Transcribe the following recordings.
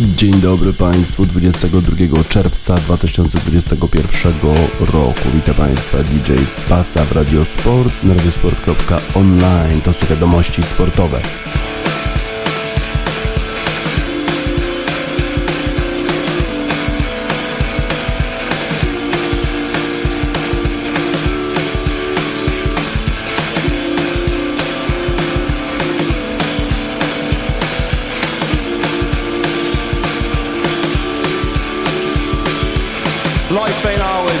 Dzień dobry Państwu 22 czerwca 2021 roku. Witam Państwa DJ Spaca w Radiosport radiosport.online. To są wiadomości sportowe.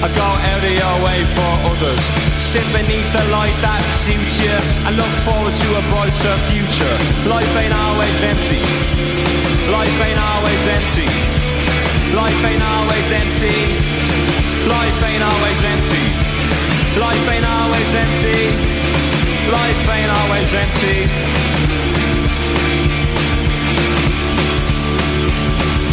I go out of your way for others. Sit beneath the light that suits you and look forward to a brighter future. Life ain't always empty. Life ain't always empty. Life ain't always empty. Life ain't always empty. Life ain't always empty. Life ain't always empty.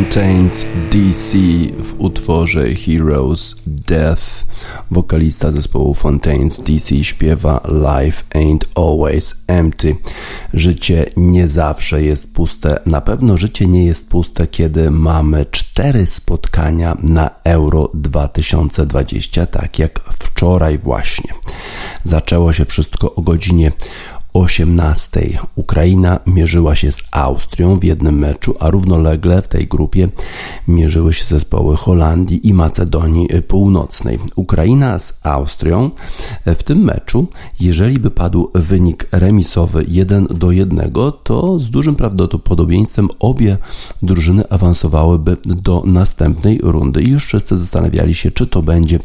Fontaines DC w utworze Heroes Death. Wokalista zespołu Fontaines DC śpiewa Life ain't always empty. Życie nie zawsze jest puste. Na pewno życie nie jest puste, kiedy mamy cztery spotkania na Euro 2020, tak jak wczoraj właśnie. Zaczęło się wszystko o godzinie 18 Ukraina mierzyła się z Austrią w jednym meczu, a równolegle w tej grupie mierzyły się zespoły Holandii i Macedonii Północnej. Ukraina z Austrią w tym meczu, jeżeli by padł wynik remisowy 1 do 1, to z dużym prawdopodobieństwem obie drużyny awansowałyby do następnej rundy. I już wszyscy zastanawiali się, czy to będzie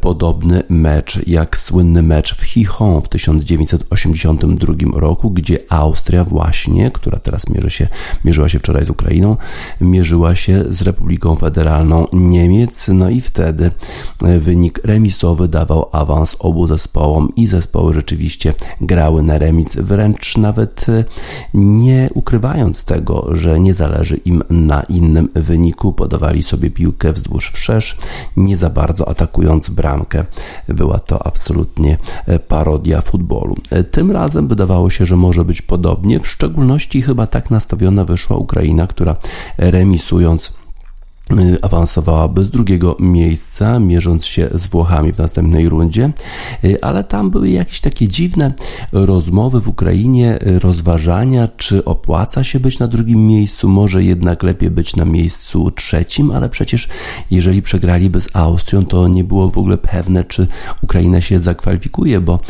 podobny mecz jak słynny mecz w Chichon w 1982 1992 roku, gdzie Austria właśnie, która teraz mierzy się, mierzyła się wczoraj z Ukrainą, mierzyła się z Republiką Federalną Niemiec, no i wtedy wynik remisowy dawał awans obu zespołom i zespoły rzeczywiście grały na remis, wręcz nawet nie ukrywając tego, że nie zależy im na innym wyniku, podawali sobie piłkę wzdłuż wszerz, nie za bardzo atakując bramkę. Była to absolutnie parodia futbolu. Tym razem wydawało się, że może być podobnie, w szczególności chyba tak nastawiona wyszła Ukraina, która remisując awansowałaby z drugiego miejsca, mierząc się z Włochami w następnej rundzie, y, ale tam były jakieś takie dziwne rozmowy w Ukrainie, y, rozważania, czy opłaca się być na drugim miejscu, może jednak lepiej być na miejscu trzecim, ale przecież jeżeli przegraliby z Austrią, to nie było w ogóle pewne, czy Ukraina się zakwalifikuje, bo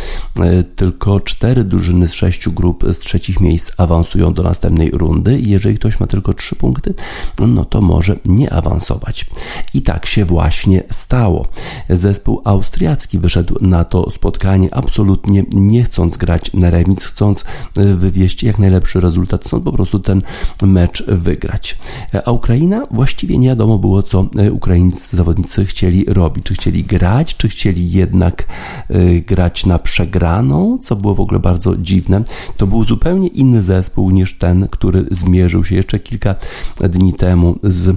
tylko cztery drużyny z sześciu grup z trzecich miejsc awansują do następnej rundy. Jeżeli ktoś ma tylko trzy punkty, no to może nie awansować awansować. I tak się właśnie stało. Zespół austriacki wyszedł na to spotkanie absolutnie nie chcąc grać na remis, chcąc e, wywieźć jak najlepszy rezultat, chcąc po prostu ten mecz wygrać. A Ukraina właściwie nie wiadomo było, co e, ukraińscy zawodnicy chcieli robić. Czy chcieli grać, czy chcieli jednak e, grać na przegraną, co było w ogóle bardzo dziwne. To był zupełnie inny zespół niż ten, który zmierzył się jeszcze kilka dni temu z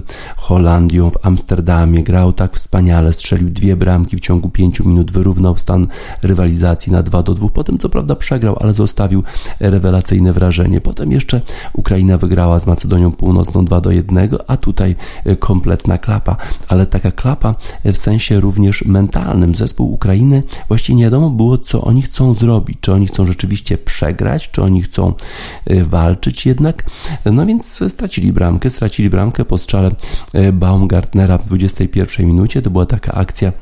Holandią w Amsterdamie. Grał tak wspaniale, strzelił dwie bramki w ciągu pięciu minut, wyrównał stan rywalizacji na 2 do 2. Potem co prawda przegrał, ale zostawił rewelacyjne wrażenie. Potem jeszcze Ukraina wygrała z Macedonią Północną 2 do 1, a tutaj e, kompletna klapa. Ale taka klapa w sensie również mentalnym. Zespół Ukrainy właściwie nie wiadomo było, co oni chcą zrobić. Czy oni chcą rzeczywiście przegrać, czy oni chcą e, walczyć jednak. No więc stracili bramkę, stracili bramkę po strzale e, Baumgartnera w 21 minucie. To była taka akcja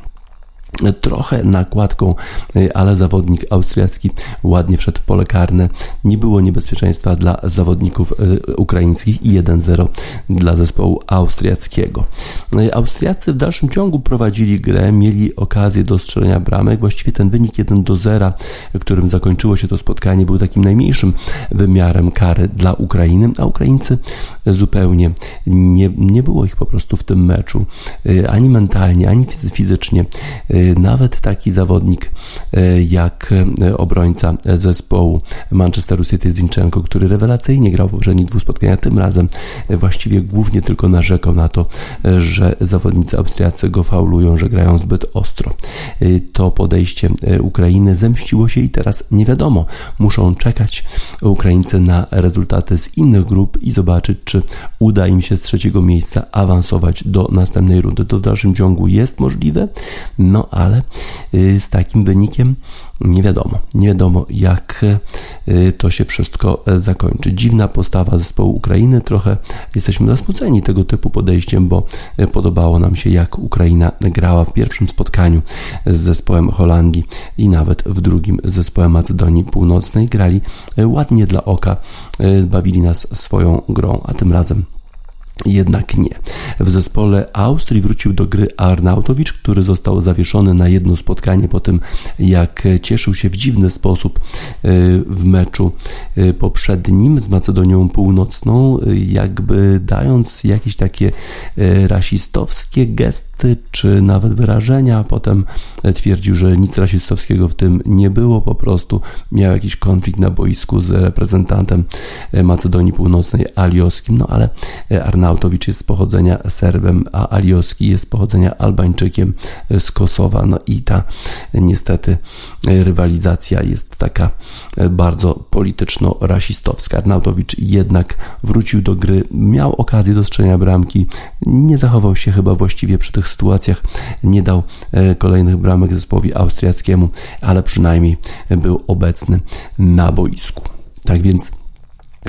trochę nakładką, y, ale zawodnik austriacki ładnie wszedł w pole karne. Nie było niebezpieczeństwa dla zawodników y, ukraińskich i 1-0 dla zespołu austriackiego. Y, Austriacy w dalszym ciągu prowadzili grę, mieli okazję do strzelenia bramek. Właściwie ten wynik 1-0, którym zakończyło się to spotkanie, był takim najmniejszym wymiarem kary dla Ukrainy, a Ukraińcy zupełnie nie, nie było ich po prostu w tym meczu, ani mentalnie, ani fizycznie nawet taki zawodnik e, jak e, obrońca zespołu Manchesteru City Zinchenko, który rewelacyjnie grał w poprzednich dwóch spotkaniach, tym razem e, właściwie głównie tylko narzekał na to, że zawodnicy austriacy go faulują, że grają zbyt ostro. To podejście Ukrainy zemściło się i teraz nie wiadomo. Muszą czekać Ukraińcy na rezultaty z innych grup i zobaczyć, czy uda im się z trzeciego miejsca awansować do następnej rundy. To w dalszym ciągu jest możliwe, no ale y, z takim wynikiem nie wiadomo. Nie wiadomo, jak y, to się wszystko e, zakończy. Dziwna postawa zespołu Ukrainy. Trochę jesteśmy zasmuceni tego typu podejściem, bo e, podobało nam się, jak Ukraina grała w pierwszym spotkaniu z zespołem Holandii i nawet w drugim z zespołem Macedonii Północnej. Grali e, ładnie dla oka, bawili nas swoją grą, a tym razem jednak nie. W zespole Austrii wrócił do gry Arnautowicz, który został zawieszony na jedno spotkanie po tym, jak cieszył się w dziwny sposób e, w meczu e, poprzednim z Macedonią Północną, e, jakby dając jakieś takie rasistowskie gesty, czy nawet wyrażenia. Potem twierdził, że nic rasistowskiego w tym nie było, po prostu miał jakiś konflikt na boisku z reprezentantem Macedonii Północnej Alioskim, no ale Arnautowicz Arnautowicz jest z pochodzenia Serbem, a Alioski jest z pochodzenia Albańczykiem z Kosowa. No i ta niestety rywalizacja jest taka bardzo polityczno-rasistowska. Arnautowicz jednak wrócił do gry, miał okazję do strzelenia bramki, nie zachował się chyba właściwie przy tych sytuacjach, nie dał e, kolejnych bramek zespołowi austriackiemu, ale przynajmniej był obecny na boisku. Tak więc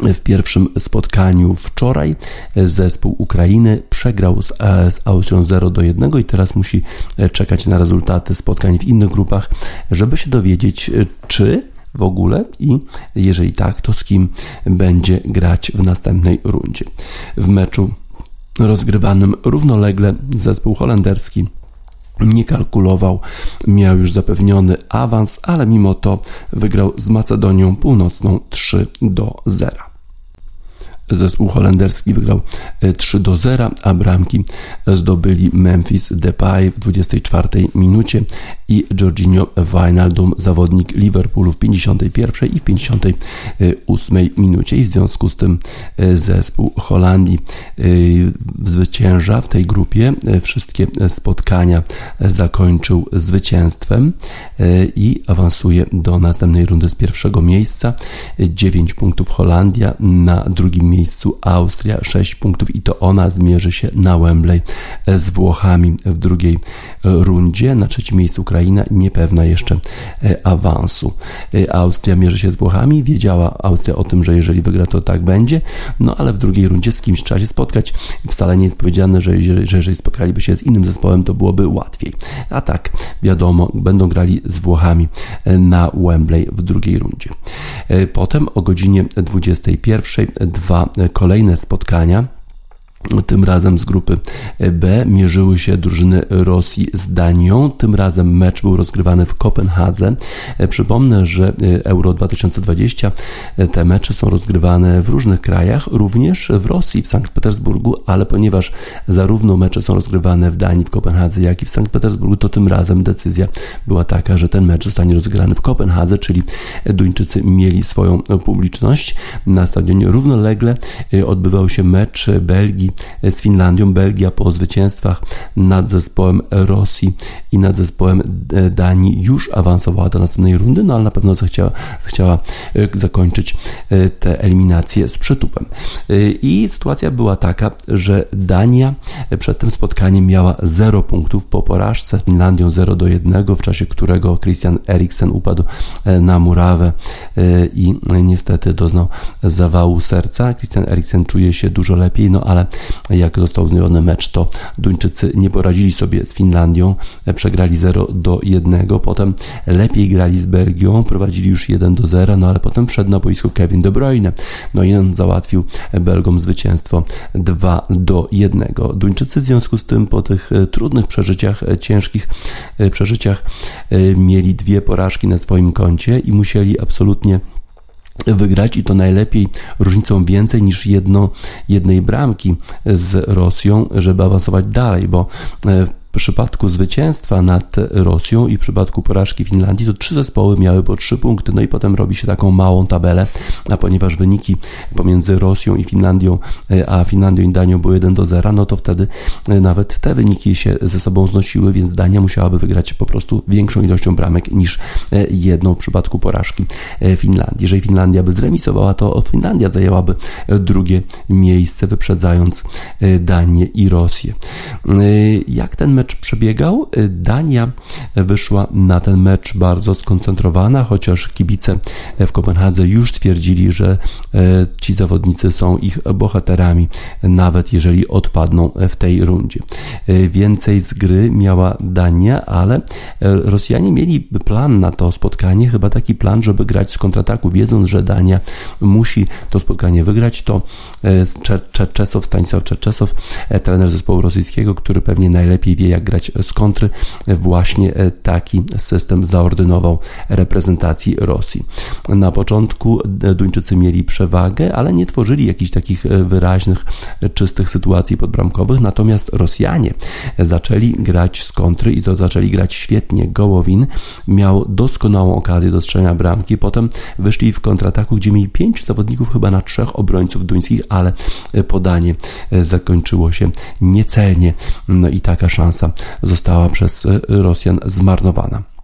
w pierwszym spotkaniu wczoraj zespół Ukrainy przegrał z, e, z Austrią 0 do 1 i teraz musi e, czekać na rezultaty spotkań w innych grupach, żeby się dowiedzieć, e, czy w ogóle i jeżeli tak, to z kim będzie grać w następnej rundzie. W meczu rozgrywanym równolegle zespół holenderski nie kalkulował, miał już zapewniony awans, ale mimo to wygrał z Macedonią Północną 3 do 0. Zespół holenderski wygrał 3 e, do 0, a bramki zdobyli Memphis Depay w 24 minucie i Jorginho Wijnaldum, zawodnik Liverpoolu w 51 i w 58 minucie. I w związku z tym e, zespół Holandii e, zwycięża w tej grupie. Wszystkie spotkania zakończył zwycięstwem i awansuje do następnej rundy z pierwszego miejsca. 9 punktów Holandia na drugim miejscu miejscu Austria 6 punktów i to ona zmierzy się na Wembley z Włochami w drugiej rundzie. Na trzecim miejscu Ukraina niepewna jeszcze e, awansu. E, Austria mierzy się z Włochami. Wiedziała Austria o tym, że jeżeli wygra to tak będzie, no ale w drugiej rundzie z kimś trzeba się spotkać. Wcale nie jest powiedziane, że jeżeli, że jeżeli spotkaliby się z innym zespołem, to byłoby łatwiej. A tak, wiadomo, będą grali z Włochami e, na Wembley w drugiej rundzie. Potem o godzinie 21 dwa kolejne spotkania tym razem z grupy B mierzyły się drużyny Rosji z Danią. Tym razem mecz był rozgrywany w Kopenhadze. Przypomnę, że Euro 2020 te mecze są rozgrywane w różnych krajach, również w Rosji, w Sankt Petersburgu, ale ponieważ zarówno mecze są rozgrywane w Danii, w Kopenhadze, jak i w Sankt Petersburgu, to tym razem decyzja była taka, że ten mecz zostanie rozgrany w Kopenhadze, czyli Duńczycy mieli swoją publiczność. Na stadionie równolegle odbywał się mecz Belgii z Finlandią. Belgia po zwycięstwach nad zespołem Rosji i nad zespołem Danii już awansowała do następnej rundy, no ale na pewno zechciała, chciała e, zakończyć e, te eliminacje z przytupem. E, I sytuacja była taka, że Dania przed tym spotkaniem miała 0 punktów po porażce Finlandią 0 do 1, w czasie którego Christian Eriksen upadł na murawę i niestety doznał zawału serca. Christian Eriksen czuje się dużo lepiej, no ale jak został wznowiony mecz, to Duńczycy nie poradzili sobie z Finlandią, przegrali 0 do 1, potem lepiej grali z Belgią, prowadzili już 1 do 0, no ale potem wszedł na boisko Kevin De Bruyne, no i on załatwił Belgom zwycięstwo 2 do 1. Duńczycy w związku z tym po tych e, trudnych przeżyciach, e, ciężkich e, przeżyciach mieli dwie porażki na swoim koncie i musieli absolutnie wygrać i to najlepiej różnicą więcej niż jedno, jednej bramki z Rosją, żeby awansować dalej, bo e, przypadku zwycięstwa nad Rosją i w przypadku porażki Finlandii to trzy zespoły miały po trzy punkty, no i potem robi się taką małą tabelę, a ponieważ wyniki pomiędzy Rosją i Finlandią, e, a Finlandią i Danią były 1 do 0, no to wtedy e, nawet te wyniki się ze sobą znosiły, więc Dania musiałaby wygrać po prostu większą ilością bramek niż e, jedną w przypadku porażki Finlandii. Jeżeli Finlandia by zremisowała, to Finlandia zajęłaby drugie miejsce, wyprzedzając Danię i Rosję. Jak ten mecz mecz przebiegał. Dania wyszła na ten mecz bardzo skoncentrowana, chociaż kibice w Kopenhadze już twierdzili, że e, ci zawodnicy są ich bohaterami, nawet jeżeli odpadną w tej rundzie. E, więcej z gry miała Dania, ale Rosjanie mieli plan na to spotkanie, chyba taki plan, żeby grać z kontrataku, wiedząc, że Dania musi to spotkanie wygrać, to Czeczesow, Stanisław Czeczesow, trener zespołu rosyjskiego, który pewnie najlepiej wie, jak grać z kontry, właśnie e, taki system zaordynował reprezentacji Rosji. Na początku e, Duńczycy mieli przewagę, ale nie tworzyli jakichś takich e, wyraźnych, czystych sytuacji podbramkowych, natomiast Rosjanie zaczęli grać z kontry i to zaczęli grać świetnie. Gołowin miał doskonałą okazję do strzelania bramki, potem wyszli w kontrataku, gdzie mieli pięciu zawodników chyba na trzech obrońców duńskich, ale podanie zakończyło się niecelnie. No i taka szansa została przez e, Rosjan zmarnowana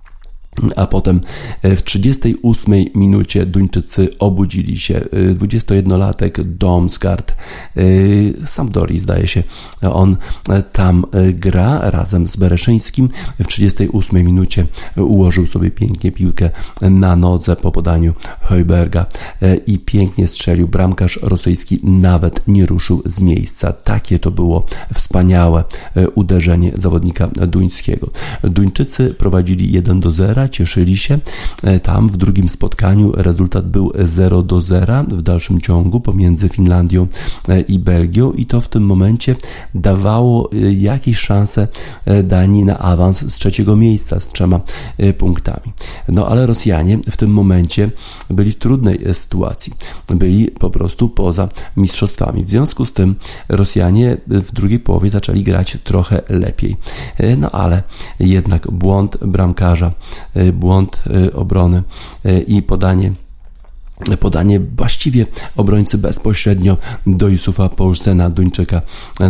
a potem e, w 38 minucie Duńczycy obudzili się. 21-latek e, Domsgaard, e, Sampdori zdaje się, on tam gra razem z Bereszyńskim. W 38 minucie ułożył sobie pięknie piłkę na nodze po podaniu Heuberga i pięknie strzelił. Bramkarz rosyjski nawet nie ruszył z miejsca. Takie to było wspaniałe uderzenie zawodnika duńskiego. Duńczycy prowadzili 1 do 0 cieszyli się. Tam w drugim spotkaniu rezultat był 0 do 0 w dalszym ciągu pomiędzy Finlandią i Belgią i to w tym momencie dawało jakieś szanse Danii na awans z trzeciego miejsca z trzema punktami. No ale Rosjanie w tym momencie byli w trudnej sytuacji. Byli po prostu poza mistrzostwami. W związku z tym Rosjanie w drugiej połowie zaczęli grać trochę lepiej. No ale jednak błąd bramkarza, błąd obrony i podanie podanie właściwie obrońcy bezpośrednio do Yusufa Paulsena, Duńczyka.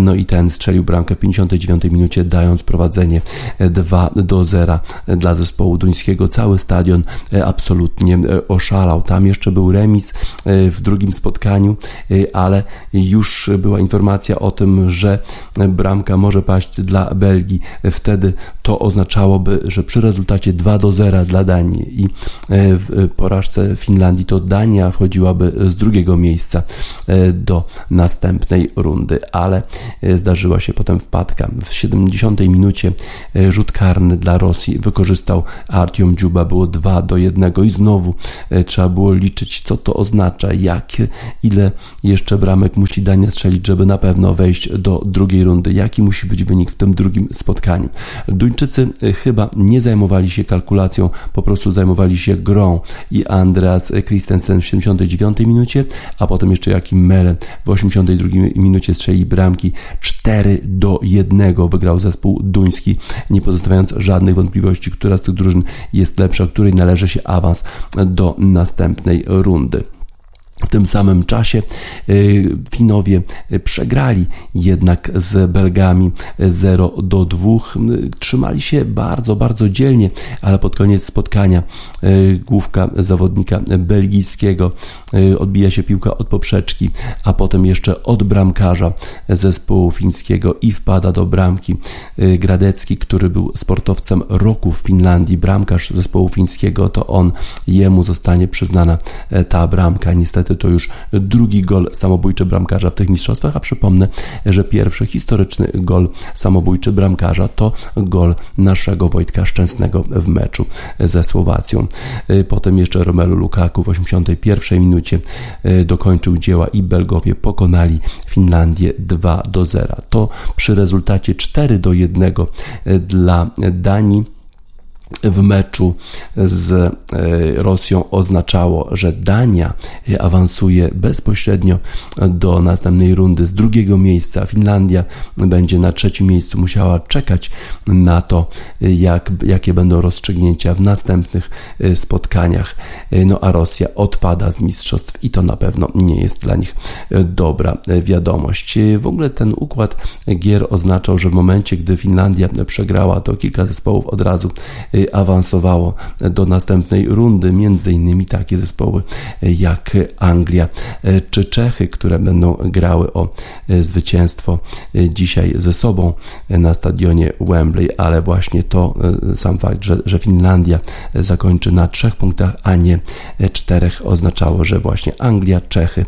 No i ten strzelił bramkę w 59 minucie, dając prowadzenie 2 do 0 dla zespołu duńskiego. Cały stadion absolutnie oszalał. Tam jeszcze był remis w drugim spotkaniu, ale już była informacja o tym, że bramka może paść dla Belgii. Wtedy to oznaczałoby, że przy rezultacie 2 do 0 dla Danii i w porażce Finlandii to Dania Dania wchodziłaby z drugiego miejsca e, do następnej rundy, ale e, zdarzyła się potem wpadka. W 70 minucie e, rzut karny dla Rosji wykorzystał Artiom Dziuba, było 2 do 1 i znowu trzeba było liczyć, co to oznacza, jak, ile jeszcze bramek musi Dania strzelić, żeby na pewno wejść do drugiej rundy, jaki musi być wynik w tym drugim spotkaniu. Duńczycy chyba nie zajmowali się kalkulacją, po prostu zajmowali się grą i Andreas Christensen Hansen w 79 minucie, a potem jeszcze Jakim Mele w 82 minucie strzeli bramki 4 do 1 wygrał zespół duński, nie pozostawiając żadnych wątpliwości, która z tych drużyn jest lepsza, której należy się awans do następnej rundy. W tym samym czasie y, Finowie przegrali jednak z Belgami 0 do 2. Trzymali się bardzo, bardzo dzielnie, ale pod koniec spotkania y, główka zawodnika belgijskiego y, odbija się piłka od poprzeczki, a potem jeszcze od bramkarza zespołu fińskiego i wpada do bramki Gradecki, który był sportowcem roku w Finlandii, bramkarz zespołu fińskiego, to on, jemu zostanie przyznana ta bramka. Niestety niestety to już drugi gol samobójczy bramkarza w tych mistrzostwach, a przypomnę, że pierwszy historyczny gol samobójczy bramkarza to gol naszego Wojtka Szczęsnego w meczu ze Słowacją. Potem jeszcze Romelu Lukaku w 81 minucie e, dokończył dzieła i Belgowie pokonali Finlandię 2 do 0. To przy rezultacie 4 do 1 e, dla Danii w meczu z e, Rosją oznaczało, że Dania awansuje bezpośrednio do następnej rundy z drugiego miejsca. Finlandia będzie na trzecim miejscu musiała czekać na to, jak, jakie będą rozstrzygnięcia w następnych e, spotkaniach. E, no a Rosja odpada z mistrzostw i to na pewno nie jest dla nich dobra wiadomość. W ogóle ten układ gier oznaczał, że w momencie, gdy Finlandia przegrała, to kilka zespołów od razu awansowało do następnej rundy, między innymi takie zespoły jak Anglia czy Czechy, które będą grały o zwycięstwo dzisiaj ze sobą na stadionie Wembley, ale właśnie to sam fakt, że, że Finlandia zakończy na trzech punktach, a nie czterech oznaczało, że właśnie Anglia, Czechy,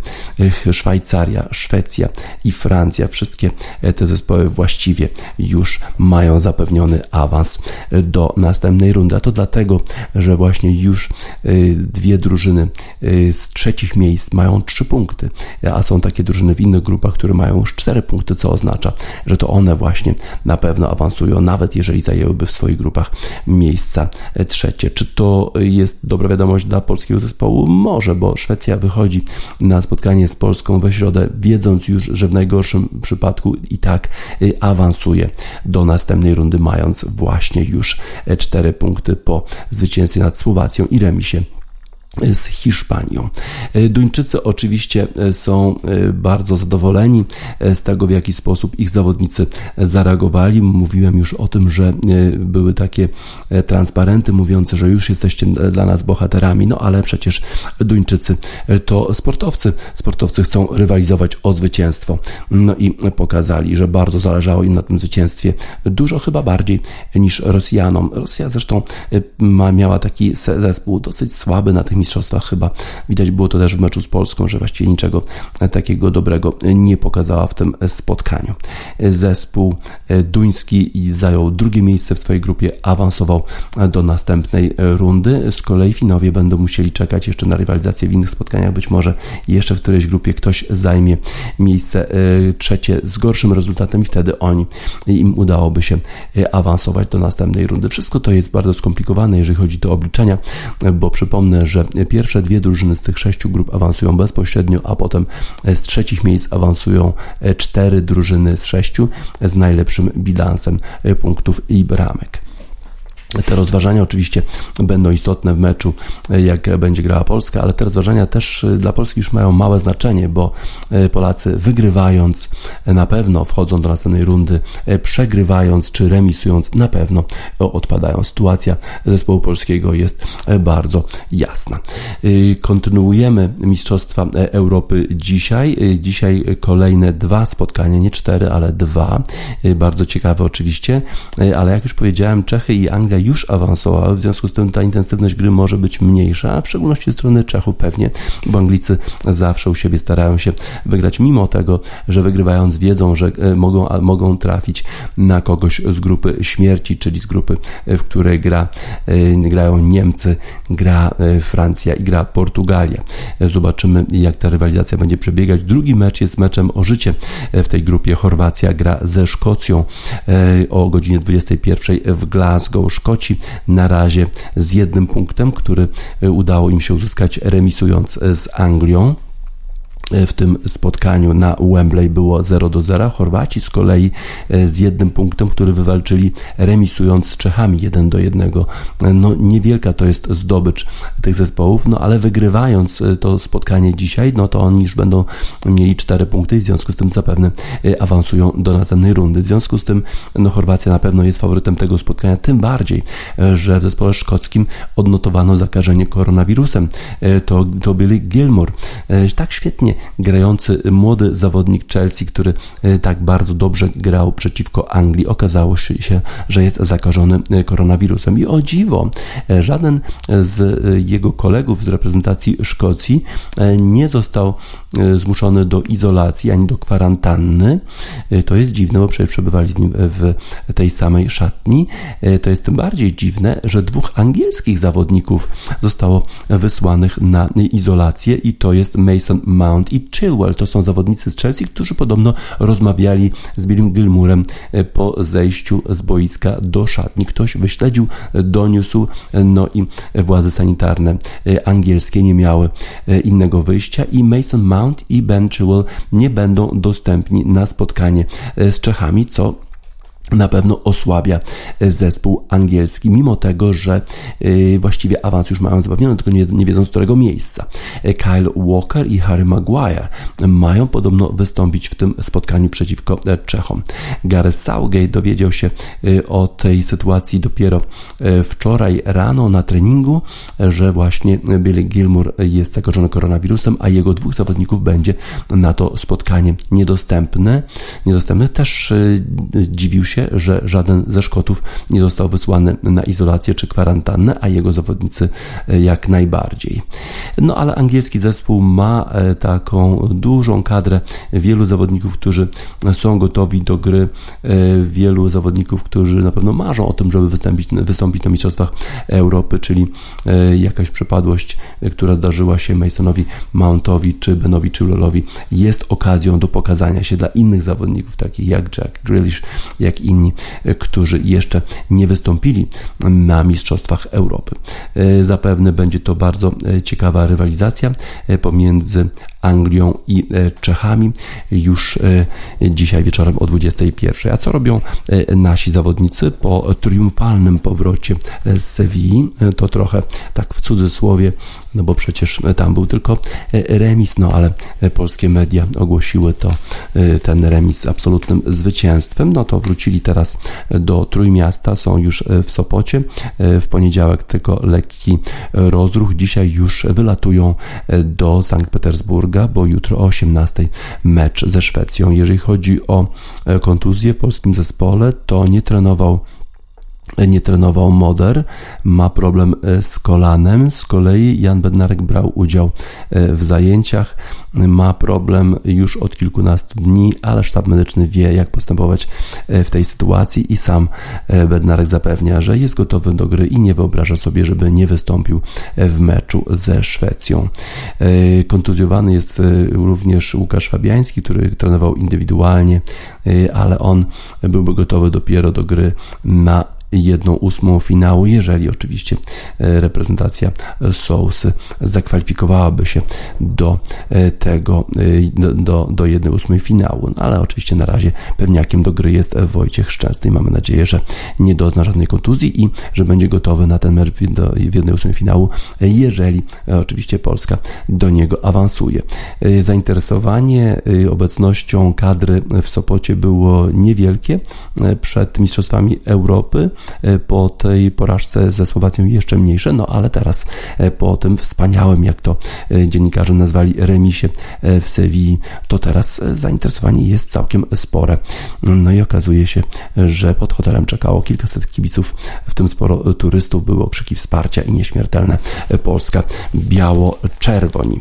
Szwajcaria, Szwecja i Francja, wszystkie te zespoły właściwie już mają zapewniony awans do następnej następnej rundy, a to dlatego, że właśnie już y, dwie drużyny y, z trzecich miejsc mają trzy punkty, a są takie drużyny w innych grupach, które mają już cztery punkty, co oznacza, że to one właśnie na pewno awansują, nawet jeżeli zajęłyby w swoich grupach miejsca trzecie. Czy to jest dobra wiadomość dla polskiego zespołu? Może, bo Szwecja wychodzi na spotkanie z Polską we środę, wiedząc już, że w najgorszym przypadku i tak y, awansuje do następnej rundy, mając właśnie już cztery punkty po zwycięstwie nad Słowacją i remisie z Hiszpanią. E, Duńczycy oczywiście e, są e, bardzo zadowoleni z tego, w jaki sposób ich zawodnicy zareagowali. Mówiłem już o tym, że były takie transparenty mówiące, że już jesteście dla nas bohaterami, no ale przecież Duńczycy to sportowcy. Sportowcy chcą rywalizować o zwycięstwo. No i pokazali, że bardzo zależało im na tym zwycięstwie. Dużo chyba bardziej niż Rosjanom. Rosja zresztą ma, miała taki zespół dosyć słaby na tych mistrzostwach chyba. Widać było to też w meczu z Polską, że właściwie niczego takiego dobrego nie pokazała w tym spotkaniu. Zespół duński zajął drugie miejsce w swojej grupie, awansował do następnej rundy. Z kolei Finowie będą musieli czekać jeszcze na rywalizację w innych spotkaniach. Być może jeszcze w którejś grupie ktoś zajmie miejsce trzecie z gorszym rezultatem i wtedy oni im udałoby się awansować do następnej rundy. Wszystko to jest bardzo skomplikowane, jeżeli chodzi o obliczenia, bo przypomnę, że pierwsze dwie drużyny z tych sześciu grup awansują bezpośrednio, a potem z trzecich miejsc awansują cztery drużyny z sześciu z najlepszym bilansem punktów i bramek. Te rozważania oczywiście będą istotne w meczu, jak będzie grała Polska, ale te rozważania też dla Polski już mają małe znaczenie, bo Polacy wygrywając na pewno wchodzą do następnej rundy, przegrywając czy remisując na pewno odpadają. Sytuacja zespołu polskiego jest bardzo jasna. Kontynuujemy Mistrzostwa Europy dzisiaj. Dzisiaj kolejne dwa spotkania, nie cztery, ale dwa. Bardzo ciekawe oczywiście, ale jak już powiedziałem, Czechy i Anglia już awansowały, w związku z tym ta intensywność gry może być mniejsza, w szczególności ze strony Czechów pewnie, bo Anglicy zawsze u siebie starają się wygrać, mimo tego, że wygrywając wiedzą, że e, mogą, mogą trafić na kogoś z grupy śmierci, czyli z grupy, e, w której gra, e, grają Niemcy, gra Francja i gra Portugalia. Zobaczymy, jak ta rywalizacja będzie przebiegać. Drugi mecz jest meczem o życie w tej grupie. Chorwacja gra ze Szkocją o godzinie 21 w Glasgow. Szkoci na razie z jednym punktem, który udało im się uzyskać remisując z Anglią w tym spotkaniu na Wembley było 0 do 0. Chorwaci z kolei e, z jednym punktem, który wywalczyli remisując z Czechami 1 do 1. No niewielka to jest zdobycz tych zespołów, no ale wygrywając e, to spotkanie dzisiaj, no to oni już będą mieli 4 punkty i w związku z tym zapewne e, awansują do następnej rundy. W związku z tym no Chorwacja na pewno jest faworytem tego spotkania, tym bardziej, że w zespole szkockim odnotowano zakażenie koronawirusem. To, to byli Gilmore. Tak świetnie grający młody zawodnik Chelsea, który e, tak bardzo dobrze grał przeciwko Anglii. Okazało się, że jest zakażony e, koronawirusem. I o dziwo, e, żaden z jego kolegów z reprezentacji Szkocji nie został zmuszony do izolacji ani do kwarantanny. To jest dziwne, bo przecież przebywali z nim w tej samej szatni. To jest tym bardziej dziwne, że dwóch angielskich zawodników zostało wysłanych na izolację i to jest Mason Mount i Chilwell. To są zawodnicy z Chelsea, którzy podobno rozmawiali z Billem Gilmurem e, po zejściu z boiska do szatni. Ktoś wyśledził, e, doniósł, e, no i władze sanitarne angielskie nie miały innego wyjścia i Mason Mount i Ben Chilwell nie będą dostępni na spotkanie z Czechami, co na pewno osłabia zespół angielski, mimo tego, że y, właściwie awans już mają zapewniony, tylko nie, nie wiedzą z którego miejsca. Kyle Walker i Harry Maguire mają podobno wystąpić w tym spotkaniu przeciwko e, Czechom. Gareth Southgate dowiedział się o tej sytuacji dopiero e, wczoraj rano na treningu, że właśnie Billy Gilmour jest zakażony koronawirusem, a jego dwóch zawodników będzie na to spotkanie niedostępne. Niedostępny też dziwił się, że żaden ze Szkotów nie został wysłany na izolację czy kwarantannę, a jego zawodnicy e, jak najbardziej. No ale angielski zespół ma e, taką dużą kadrę wielu zawodników, którzy są gotowi do gry, e, wielu zawodników, którzy na pewno marzą o tym, żeby wystąpić, wystąpić na Mistrzostwach Europy, czyli jakaś przypadłość, która zdarzyła się Masonowi Mountowi czy Benowi Chilwellowi jest okazją do pokazania się dla innych zawodników, takich jak Jack Grealish, jak inni, e, którzy jeszcze nie wystąpili na Mistrzostwach Europy. E, zapewne będzie to bardzo e, ciekawa rywalizacja pomiędzy Anglią i Czechami już dzisiaj wieczorem o 21. A co robią nasi zawodnicy po triumfalnym powrocie z Sewilli? To trochę tak w cudzysłowie, no bo przecież tam był tylko remis, no ale polskie media ogłosiły to ten remis absolutnym zwycięstwem, no to wrócili teraz do Trójmiasta, są już e, w Sopocie. E, w poniedziałek tylko lekki rozruch. Dzisiaj już wylatują e, do Sankt Petersburga, bo jutro o 18 mecz ze Szwecją. Jeżeli chodzi o kontuzję w polskim zespole, to nie trenował nie trenował Moder, ma problem z kolanem. Z kolei Jan Bednarek brał udział w zajęciach, ma problem już od kilkunastu dni, ale sztab medyczny wie, jak postępować w tej sytuacji i sam Bednarek zapewnia, że jest gotowy do gry i nie wyobraża sobie, żeby nie wystąpił w meczu ze Szwecją. Kontuzjowany jest również Łukasz Fabiański, który trenował indywidualnie, ale on byłby gotowy dopiero do gry na jedną ósmą finału, jeżeli oczywiście e, reprezentacja Sousy zakwalifikowałaby się do e, tego, e, do, do jednej ósmej finału. No, ale oczywiście na razie pewniakiem do gry jest Wojciech Szczęsny i mamy nadzieję, że nie dozna żadnej kontuzji i że będzie gotowy na ten mecz w jednej ósmej finału, jeżeli oczywiście Polska do niego awansuje. Zainteresowanie obecnością kadry w Sopocie było niewielkie przed Mistrzostwami Europy. E, po tej porażce ze Słowacją jeszcze mniejsze, no ale teraz e, po tym wspaniałym, jak to e, dziennikarze nazwali, remisie w Sewilli, to teraz zainteresowanie jest całkiem spore. No i okazuje się, że pod hotelem czekało kilkaset kibiców, w tym sporo turystów, były okrzyki wsparcia i nieśmiertelne Polska biało-czerwoni.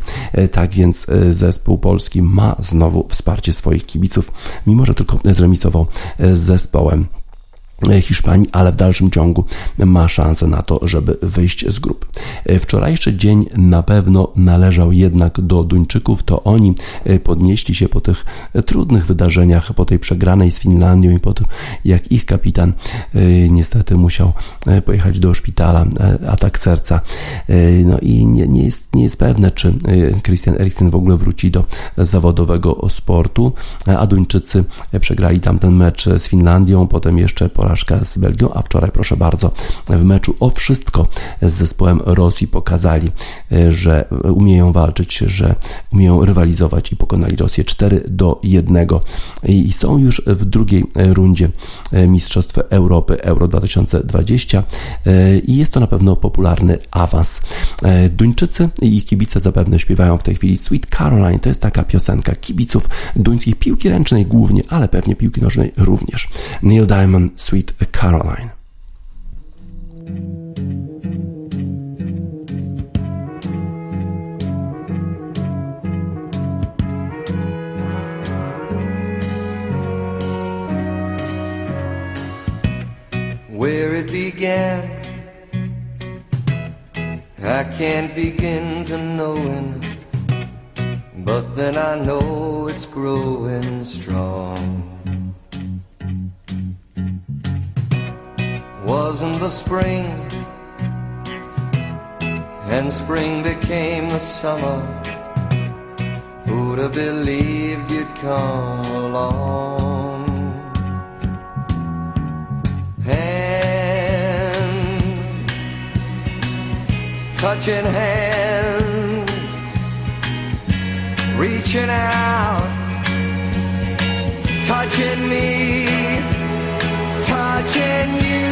Tak więc zespół polski ma znowu wsparcie swoich kibiców, mimo że tylko zremisował z zespołem Hiszpanii, ale w dalszym ciągu ma szansę na to, żeby wyjść z grup. Wczorajszy dzień na pewno należał jednak do Duńczyków, to oni podnieśli się po tych trudnych wydarzeniach, po tej przegranej z Finlandią i po tym, jak ich kapitan e, niestety musiał e, pojechać do szpitala, e, atak serca. No i nie, nie, jest, nie jest pewne, czy Christian Eriksen w ogóle wróci do zawodowego sportu, a Duńczycy przegrali tamten mecz z Finlandią, potem jeszcze po porażkę z Belgią, a wczoraj, proszę bardzo, w meczu o wszystko z zespołem Rosji pokazali, e, że umieją walczyć, że umieją rywalizować i pokonali Rosję 4 do 1 i są już w drugiej rundzie e, Mistrzostw Europy Euro 2020 e, i jest to na pewno popularny awans. Duńczycy i ich kibice zapewne śpiewają w tej chwili Sweet Caroline, to jest taka piosenka kibiców duńskich piłki ręcznej głównie, ale pewnie piłki nożnej również. Neil Diamond, Sweet Sweet Caroline. Where it began, I can't begin to knowing, but then I know it's growing strong. Wasn't the spring, and spring became the summer. Who'd have believed you'd come along? Hand, touching hands, reaching out, touching me, touching you.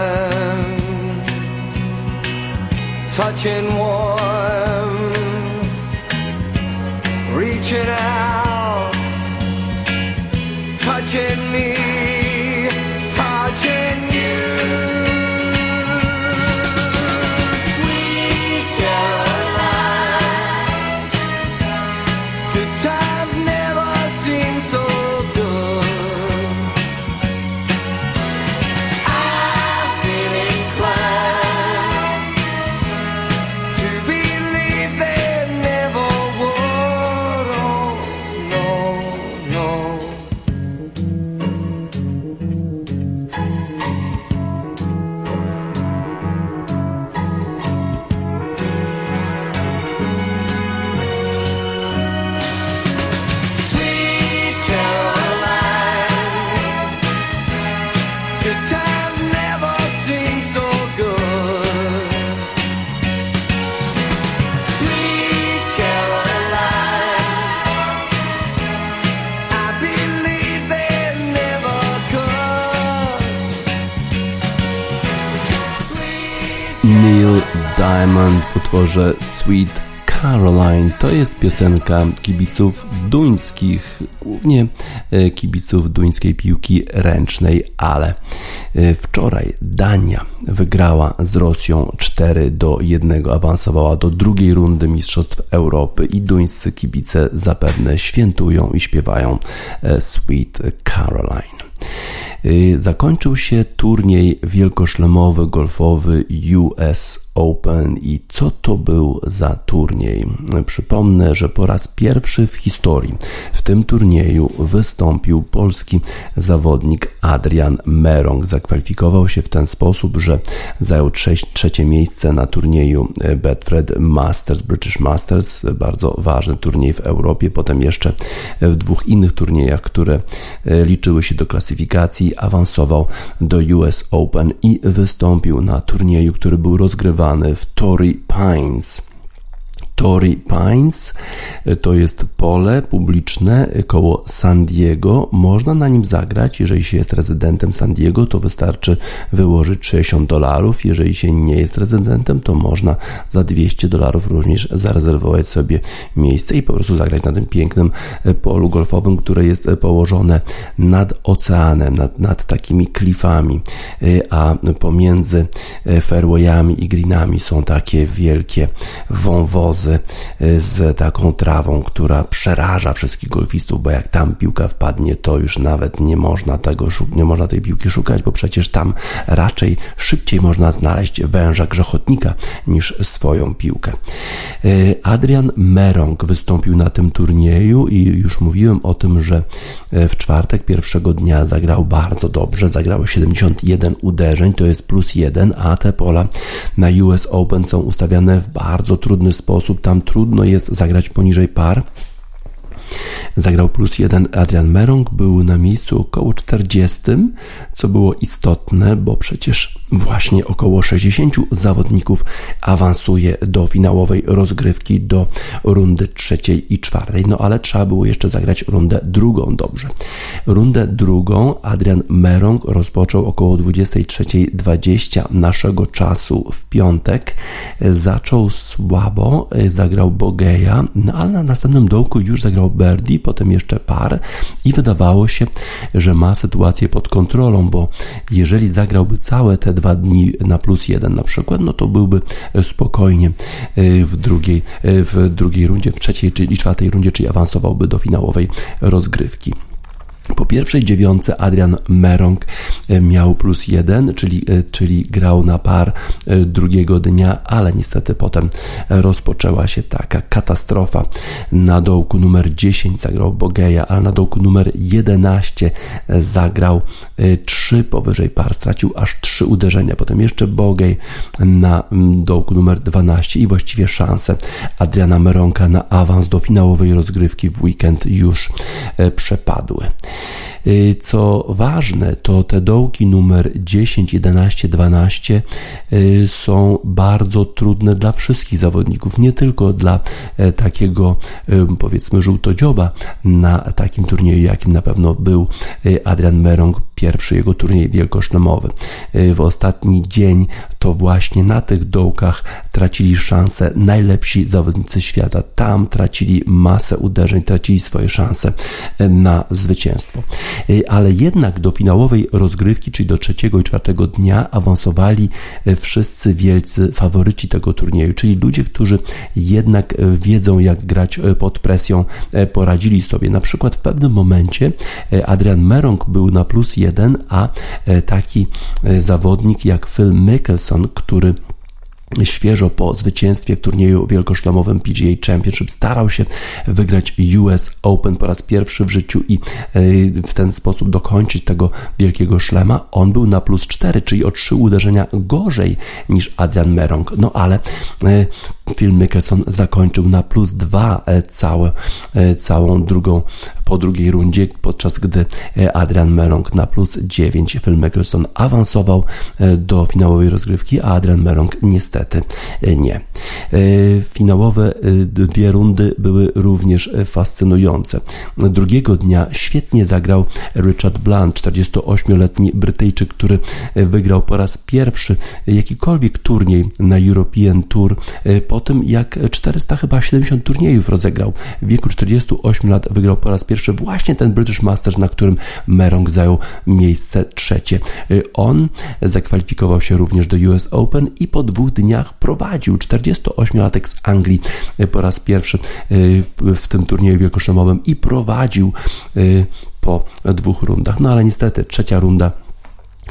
touching warm, reaching out, touching me, Sweet Caroline to jest piosenka kibiców duńskich, głównie e, kibiców duńskiej piłki ręcznej, ale e, wczoraj Dania wygrała z Rosją 4 do 1, awansowała do drugiej rundy Mistrzostw Europy i duńscy kibice zapewne świętują i śpiewają e, Sweet Caroline. Zakończył się turniej wielkoszlemowy golfowy US Open i co to był za turniej? Przypomnę, że po raz pierwszy w historii w tym turnieju wystąpił polski zawodnik Adrian Merong. Zakwalifikował się w ten sposób, że zajął trzecie miejsce na turnieju Betfred Masters, British Masters, bardzo ważny turniej w Europie, potem jeszcze w dwóch innych turniejach, które liczyły się do klasyfikacji, awansował do US Open i wystąpił na turnieju, który był rozgrywany w Torrey Pines. Torrey Pines. To jest pole publiczne koło San Diego. Można na nim zagrać. Jeżeli się jest rezydentem San Diego, to wystarczy wyłożyć 60 dolarów. Jeżeli się nie jest rezydentem, to można za 200 dolarów również zarezerwować sobie miejsce i po prostu zagrać na tym pięknym polu golfowym, które jest położone nad oceanem, nad, nad takimi klifami, a pomiędzy fairwayami i greenami są takie wielkie wąwozy Y, z taką trawą, która przeraża wszystkich golfistów, bo jak tam piłka wpadnie, to już nawet nie można tego, nie można tej piłki szukać, bo przecież tam raczej szybciej można znaleźć węża grzechotnika niż swoją piłkę. Y, Adrian Merong wystąpił na tym turnieju i już mówiłem o tym, że y, w czwartek pierwszego dnia zagrał bardzo dobrze, zagrał 71 uderzeń, to jest plus jeden, a te pola na US Open są ustawiane w bardzo trudny sposób, tam trudno jest zagrać poniżej par. Zagrał plus jeden Adrian Merong, był na miejscu około 40, co było istotne, bo przecież właśnie około 60 zawodników awansuje do finałowej rozgrywki, do rundy trzeciej i czwartej. No ale trzeba było jeszcze zagrać rundę drugą dobrze. Rundę drugą Adrian Merong rozpoczął około 23.20 naszego czasu w piątek. Zaczął słabo, zagrał Bogeja, no ale na następnym dołku już zagrał birdie, potem jeszcze par i wydawało się, że ma sytuację pod kontrolą, bo jeżeli zagrałby całe te dwa dni na plus jeden na przykład, no to byłby spokojnie e, w drugiej, e, w drugiej rundzie, w trzeciej czy czwartej rundzie, czyli awansowałby do finałowej rozgrywki. Po pierwszej dziewiątce Adrian Merong e, miał plus jeden, czyli, e, czyli grał na par e, drugiego dnia, ale niestety potem rozpoczęła się taka katastrofa. Na dołku numer 10 zagrał Bogeja, a na dołku numer 11 zagrał 3 powyżej par, stracił aż 3 uderzenia. Potem jeszcze Bogej na dołku numer 12 i właściwie szanse Adriana Meronka na awans do finałowej rozgrywki w weekend już przepadły. Y, co ważne, to te dołki numer 10, 11, 12 są bardzo trudne dla wszystkich zawodników, nie tylko dla e, takiego powiedzmy żółtodzioba na takim turnieju, jakim na pewno był e, Adrian Merong, pierwszy jego turniej wielkoszlemowy. W ostatni dzień to właśnie na tych dołkach tracili szansę najlepsi zawodnicy świata. Tam tracili masę uderzeń, tracili swoje szanse na zwycięstwo. Y, ale jednak do finałowej rozgrywki, czyli do trzeciego i czwartego dnia awansowali y, wszyscy wielcy faworyci tego turnieju, czyli ludzie, którzy jednak wiedzą jak grać pod presją, poradzili sobie. Na przykład w pewnym momencie Adrian Merong był na plus jeden, a taki zawodnik jak Phil Mickelson, który świeżo po zwycięstwie w turnieju wielkoszlemowym PGA Championship starał się wygrać US Open po raz pierwszy w życiu i e, w ten sposób dokończyć tego wielkiego szlema. On był na plus 4, czyli o 3 uderzenia gorzej niż Adrian Merong. No ale e, Phil Mickelson zakończył na plus dwa całe, całą drugą po drugiej rundzie, podczas gdy Adrian Merong na plus 9. Phil Mickelson awansował do finałowej rozgrywki, a Adrian Merong niestety nie. Finałowe dwie rundy były również fascynujące. Drugiego dnia świetnie zagrał Richard Blunt, 48-letni Brytyjczyk, który wygrał po raz pierwszy jakikolwiek turniej na European Tour po tym, jak 400 chyba 70 turniejów rozegrał. W wieku 48 lat wygrał po raz pierwszy właśnie ten British Masters, na którym Merong zajął miejsce trzecie. On zakwalifikował się również do US Open i po dwóch dniach prowadził 48-latek z Anglii po raz pierwszy w tym turnieju wielkoszlemowym i prowadził po dwóch rundach. No ale niestety trzecia runda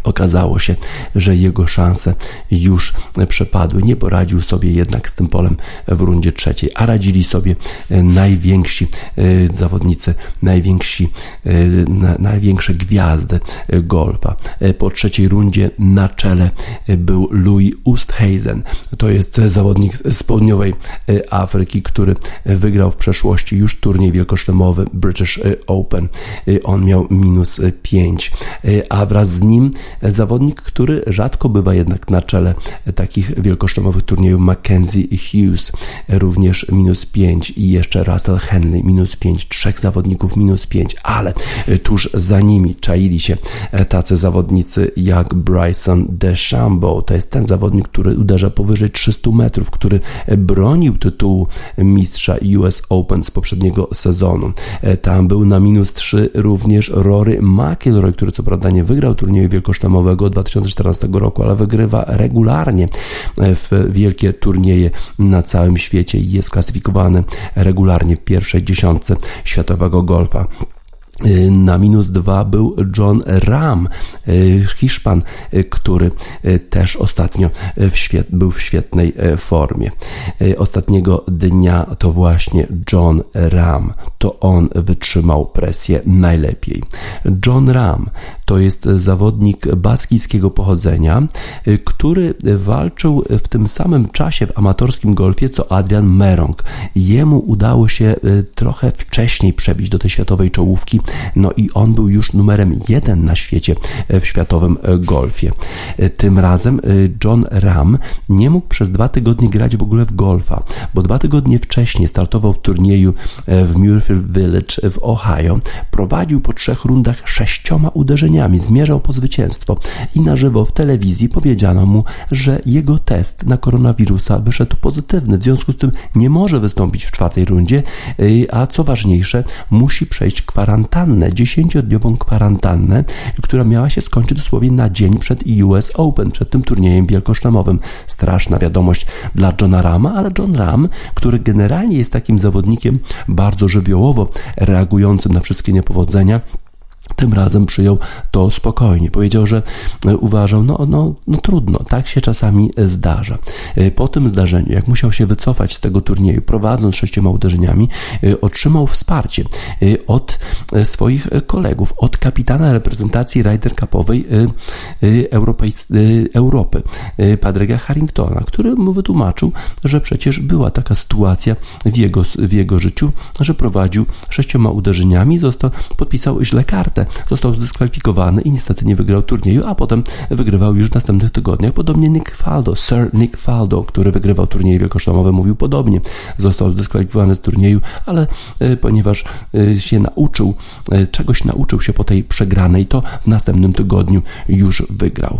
Okazało się, że jego szanse już przepadły. Nie poradził sobie jednak z tym polem w rundzie trzeciej, a radzili sobie e, najwięksi e, zawodnicy, najwięksi, e, największe gwiazdy golfa. Po trzeciej rundzie na czele był Louis Oosthuizen. To jest zawodnik z południowej Afryki, który wygrał w przeszłości już turniej wielkoszlemowy British Open. On miał minus 5, a wraz z nim zawodnik, który rzadko bywa jednak na czele takich wielkoszlemowych turniejów Mackenzie Hughes również minus 5 i jeszcze Russell Henley minus 5, trzech zawodników minus 5, ale tuż za nimi czaili się tacy zawodnicy jak Bryson DeChambeau. To jest ten zawodnik, który uderza powyżej 300 metrów, który bronił tytułu mistrza US Open z poprzedniego sezonu. Tam był na minus 3 również Rory McIlroy, który co prawda nie wygrał turnieju wielkoszlemowego wielkoszlemowego 2014 roku, ale wygrywa regularnie w wielkie turnieje na całym świecie i jest klasyfikowany regularnie w pierwszej dziesiątce światowego golfa. Y, na minus dwa był John Ram, y, Hiszpan, który też ostatnio w świet, był w świetnej formie. Ostatniego dnia to właśnie John Ram, to on wytrzymał presję najlepiej. John Ram to jest zawodnik baskijskiego pochodzenia, który walczył w tym samym czasie w amatorskim golfie co Adrian Merong. Jemu udało się trochę wcześniej przebić do tej światowej czołówki no i on był już numerem jeden na świecie w światowym golfie. Tym razem y, John Ram nie mógł przez dwa tygodnie grać w ogóle w golfa, bo dwa tygodnie wcześniej startował w turnieju w Muirfield Village w Ohio. Prowadził po trzech rundach sześcioma uderzeniami, zmierzał po zwycięstwo i na żywo w telewizji powiedziano mu, że jego test na koronawirusa wyszedł pozytywny, w związku z tym nie może wystąpić w czwartej rundzie, y, a co ważniejsze, musi przejść kwarantannę, dziesięciodniową kwarantannę, która miała się skończyć dosłownie na dzień przed US Open, przed tym turniejem wielkoszlemowym. Straszna wiadomość dla Johna Rama, ale John Ram, który generalnie jest takim zawodnikiem bardzo żywiołowo reagującym na wszystkie niepowodzenia, tym razem przyjął to spokojnie. Powiedział, że e, uważał, no, no, no trudno, tak się czasami zdarza. E, po tym zdarzeniu, jak musiał się wycofać z tego turnieju, prowadząc sześcioma uderzeniami, e, otrzymał wsparcie od swoich kolegów, od kapitana reprezentacji Ryder Cupowej Europy, Padrega Harringtona, który mu wytłumaczył, że przecież była taka sytuacja w jego, w jego życiu, że prowadził sześcioma uderzeniami, został, podpisał źle kartę został zdyskwalifikowany i niestety nie wygrał turnieju, a potem wygrywał już w następnych tygodniach. Podobnie Nick Faldo, Sir Nick Faldo, który wygrywał turnieje wielkoszlemowe, mówił podobnie. Został zdyskwalifikowany z turnieju, ale e, ponieważ e, się nauczył, e, czegoś nauczył się po tej przegranej, to w następnym tygodniu już wygrał.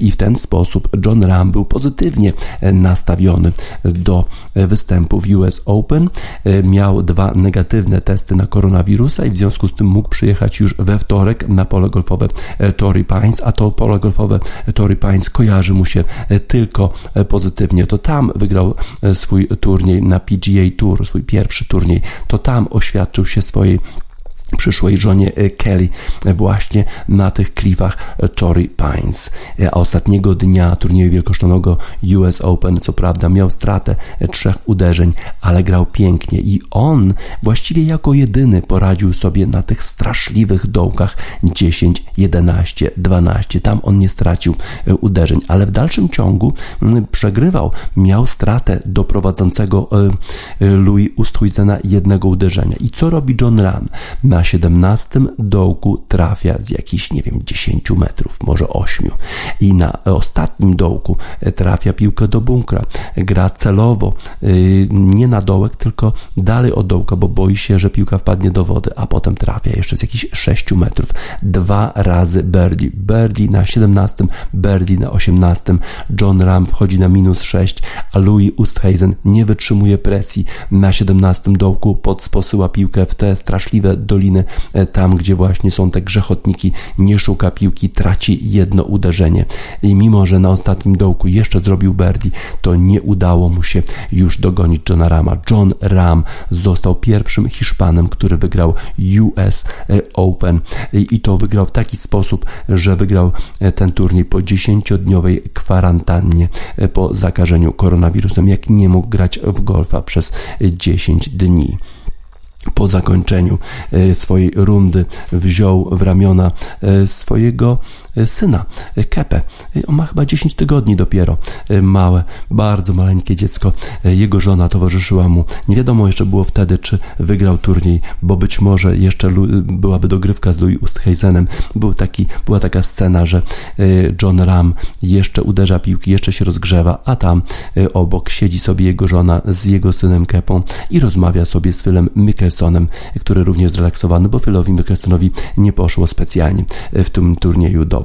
I w ten sposób John Ram był pozytywnie nastawiony do występu w US Open. Miał dwa negatywne testy na koronawirusa i w związku z tym mógł przyjechać już we wtorek na pole golfowe e, Torrey Pines, a to pole golfowe Torrey Pines kojarzy mu się e, tylko e, pozytywnie. To tam wygrał swój turniej na PGA Tour, swój pierwszy turniej. To tam oświadczył się swojej przyszłej żonie e, Kelly e, właśnie na tych klifach e, Torrey Pines. A ostatniego dnia turnieju wielkosztolnego US Open, co prawda, miał stratę trzech uderzeń, ale grał pięknie i on właściwie jako jedyny poradził sobie na tych straszliwych dołkach 10, 11, 12. Tam on nie stracił uderzeń, ale w dalszym ciągu przegrywał. Miał stratę do prowadzącego Louis Oosthuizena jednego uderzenia. I co robi John Ram? Na 17 dołku trafia z jakichś, nie wiem, 10 metrów, może 8. I na ostatnim dołku trafia piłkę do bunkra. Gra celowo, y, nie na dołek, tylko dalej od dołka, bo boi się, że piłka wpadnie do wody, a potem trafia jeszcze z jakichś 6 metrów. Dwa razy birdie. Birdie na 17, birdie na 18. John Ram wchodzi na minus 6, a Louis Oosthuizen nie wytrzymuje presji na 17 dołku, pod posyła piłkę w te straszliwe doliny E, tam gdzie właśnie są te grzechotniki, nie szuka piłki, traci jedno uderzenie. I mimo, że na ostatnim dołku jeszcze zrobił birdie, to nie udało mu się już dogonić Johna Rama. John Ram został pierwszym Hiszpanem, który wygrał US e, Open i to wygrał w taki sposób, że wygrał e, ten turniej po 10-dniowej kwarantannie po zakażeniu koronawirusem, jak nie mógł grać w golfa przez 10 dni po zakończeniu e, swojej rundy wziął w ramiona e, swojego syna, Kepe. On ma chyba 10 tygodni dopiero, małe, bardzo maleńkie dziecko. Jego żona towarzyszyła mu. Nie wiadomo jeszcze było wtedy, czy wygrał turniej, bo być może jeszcze byłaby dogrywka z Louis Oosthuizenem. Był taki, była taka scena, że John Ram jeszcze uderza piłki, jeszcze się rozgrzewa, a tam obok siedzi sobie jego żona z jego synem Kepą i rozmawia sobie z Philem Mickelsonem, który również zrelaksowany, bo Philowi Mickelsonowi nie poszło specjalnie w tym turnieju dobrze.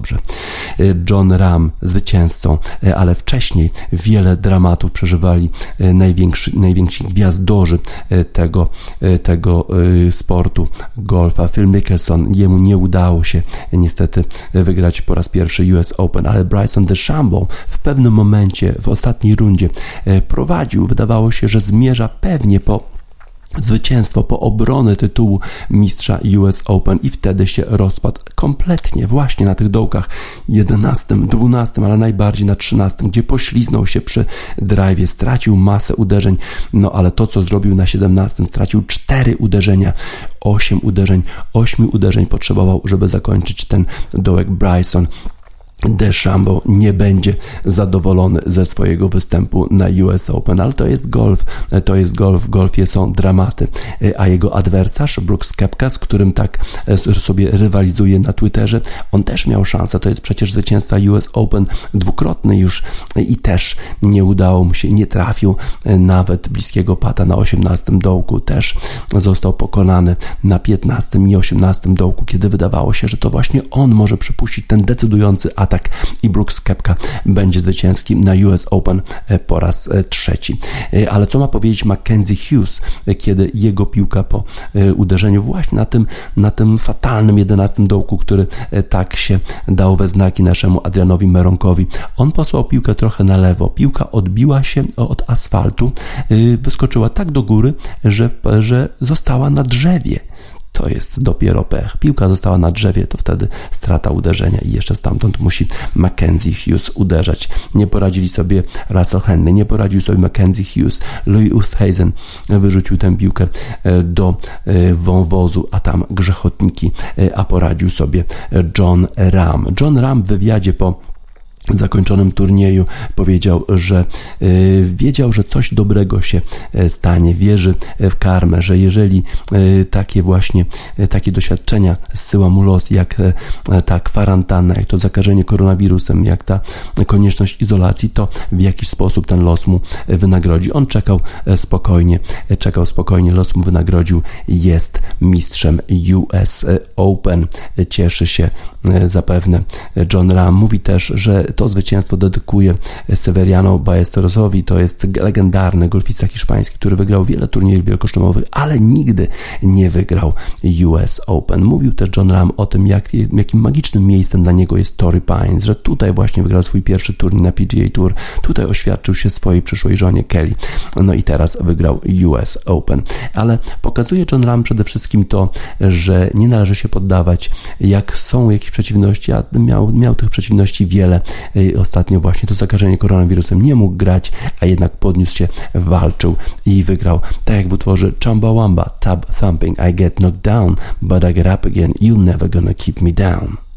John Ram zwycięzcą, ale wcześniej wiele dramatów przeżywali najwięksi, najwięksi gwiazdorzy tego, tego sportu golfa. Phil Mickelson, jemu nie udało się niestety wygrać po raz pierwszy US Open, ale Bryson DeChambeau w pewnym momencie w ostatniej rundzie prowadził. Wydawało się, że zmierza pewnie po zwycięstwo po obronę tytułu mistrza US Open i wtedy się rozpadł kompletnie właśnie na tych dołkach 11, 12, ale najbardziej na 13, gdzie pośliznął się przy drive, stracił masę uderzeń, no ale to co zrobił na 17, stracił 4 uderzenia, 8 uderzeń, 8 uderzeń potrzebował, żeby zakończyć ten dołek Bryson. DeChambeau nie będzie zadowolony ze swojego występu na US Open, ale to jest golf, to jest golf, w golfie są dramaty, a jego adwersarz Brooks Kepka, z którym tak e, sobie rywalizuje na Twitterze, on też miał szansę, to jest przecież zwycięzca US Open dwukrotny już i też nie udało mu się, nie trafił e, nawet bliskiego pata na 18 dołku, też został pokonany na 15 i 18 dołku, kiedy wydawało się, że to właśnie on może przypuścić ten decydujący atak atak i Brooks Kepka będzie zwycięski na US Open e, po raz e, trzeci. E, ale co ma powiedzieć Mackenzie Hughes, kiedy jego piłka po uderzeniu właśnie na tym, na tym fatalnym 11 dołku, który tak się dał we znaki naszemu Adrianowi Meronkowi. On posłał piłkę trochę na lewo. Piłka odbiła się od asfaltu, wyskoczyła tak do góry, że, że została na drzewie to jest dopiero pech. Piłka została na drzewie, to wtedy strata uderzenia i jeszcze stamtąd musi Mackenzie Hughes uderzać. Nie poradzili sobie Russell Henley, nie poradził sobie Mackenzie Hughes. Louis Oosthuizen wyrzucił tę piłkę e, do e, wąwozu, a tam grzechotniki, e, a poradził sobie John Ram. John Ram w wywiadzie po zakończonym turnieju powiedział, że y, wiedział, że coś dobrego się e, stanie, wierzy w karmę, że jeżeli takie właśnie takie doświadczenia zsyła mu los, jak ta kwarantanna, jak to zakażenie koronawirusem, jak ta konieczność izolacji, to w jakiś sposób ten los mu wynagrodzi. On czekał spokojnie, czekał spokojnie, los mu wynagrodził, jest mistrzem US Open. Cieszy się zapewne John Ram. Mówi też, że To zwycięstwo dedykuje Severiano Ballesterosowi. To jest legendarny golfista hiszpański, który wygrał wiele turniejów wielkoszlemowych, ale nigdy nie wygrał US Open. Mówił też John Ram o tym, jak, jakim magicznym miejscem dla niego jest Torrey Pines, że tutaj właśnie wygrał swój pierwszy turniej na PGA Tour, tutaj oświadczył się swojej przyszłej żonie Kelly. No i teraz wygrał US Open. Ale pokazuje John Ram przede wszystkim to, że nie należy się poddawać, jak są jakieś przeciwności, a miał, miał tych przeciwności wiele. Ostatnio właśnie to zakażenie koronawirusem nie mógł grać, a jednak podniósł się, walczył i wygrał. Tak jak w utworze Chumbawamba, Tab Thumping, I get knocked down, but I get up again, you're never gonna keep me down.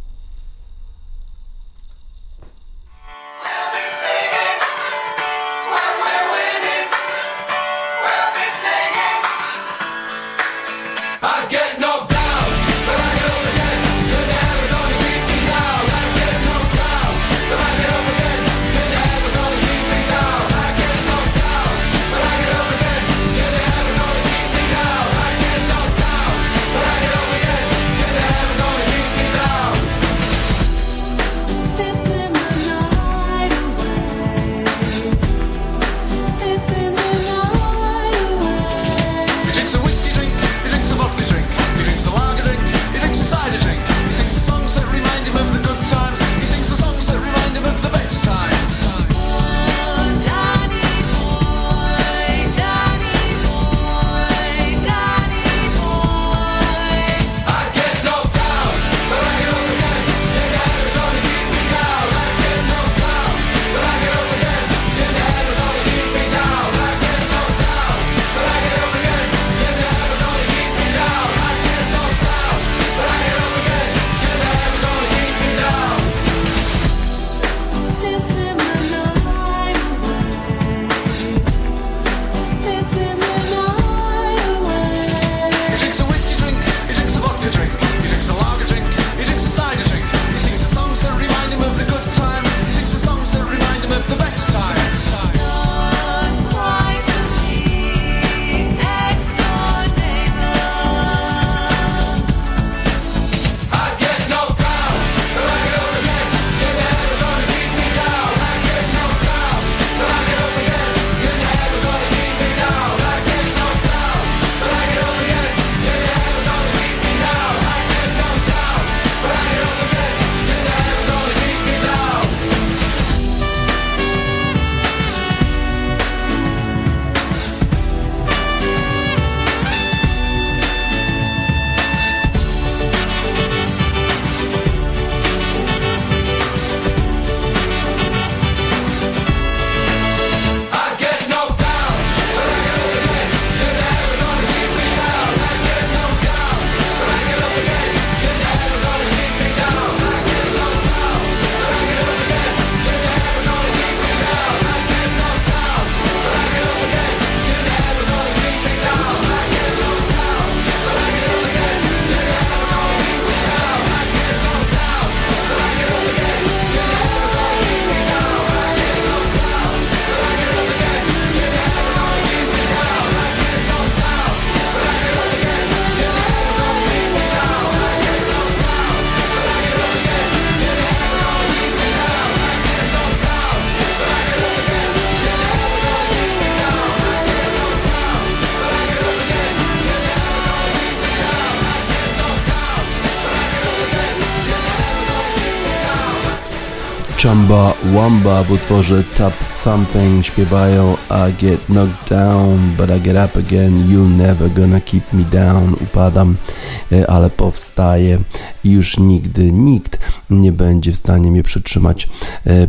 Chamba Wamba w utworze Tap Thumping śpiewają I get knocked down, but I get up again, you never gonna keep me down. Upadam, e, ale powstaję już nigdy nikt nie będzie w stanie mnie przytrzymać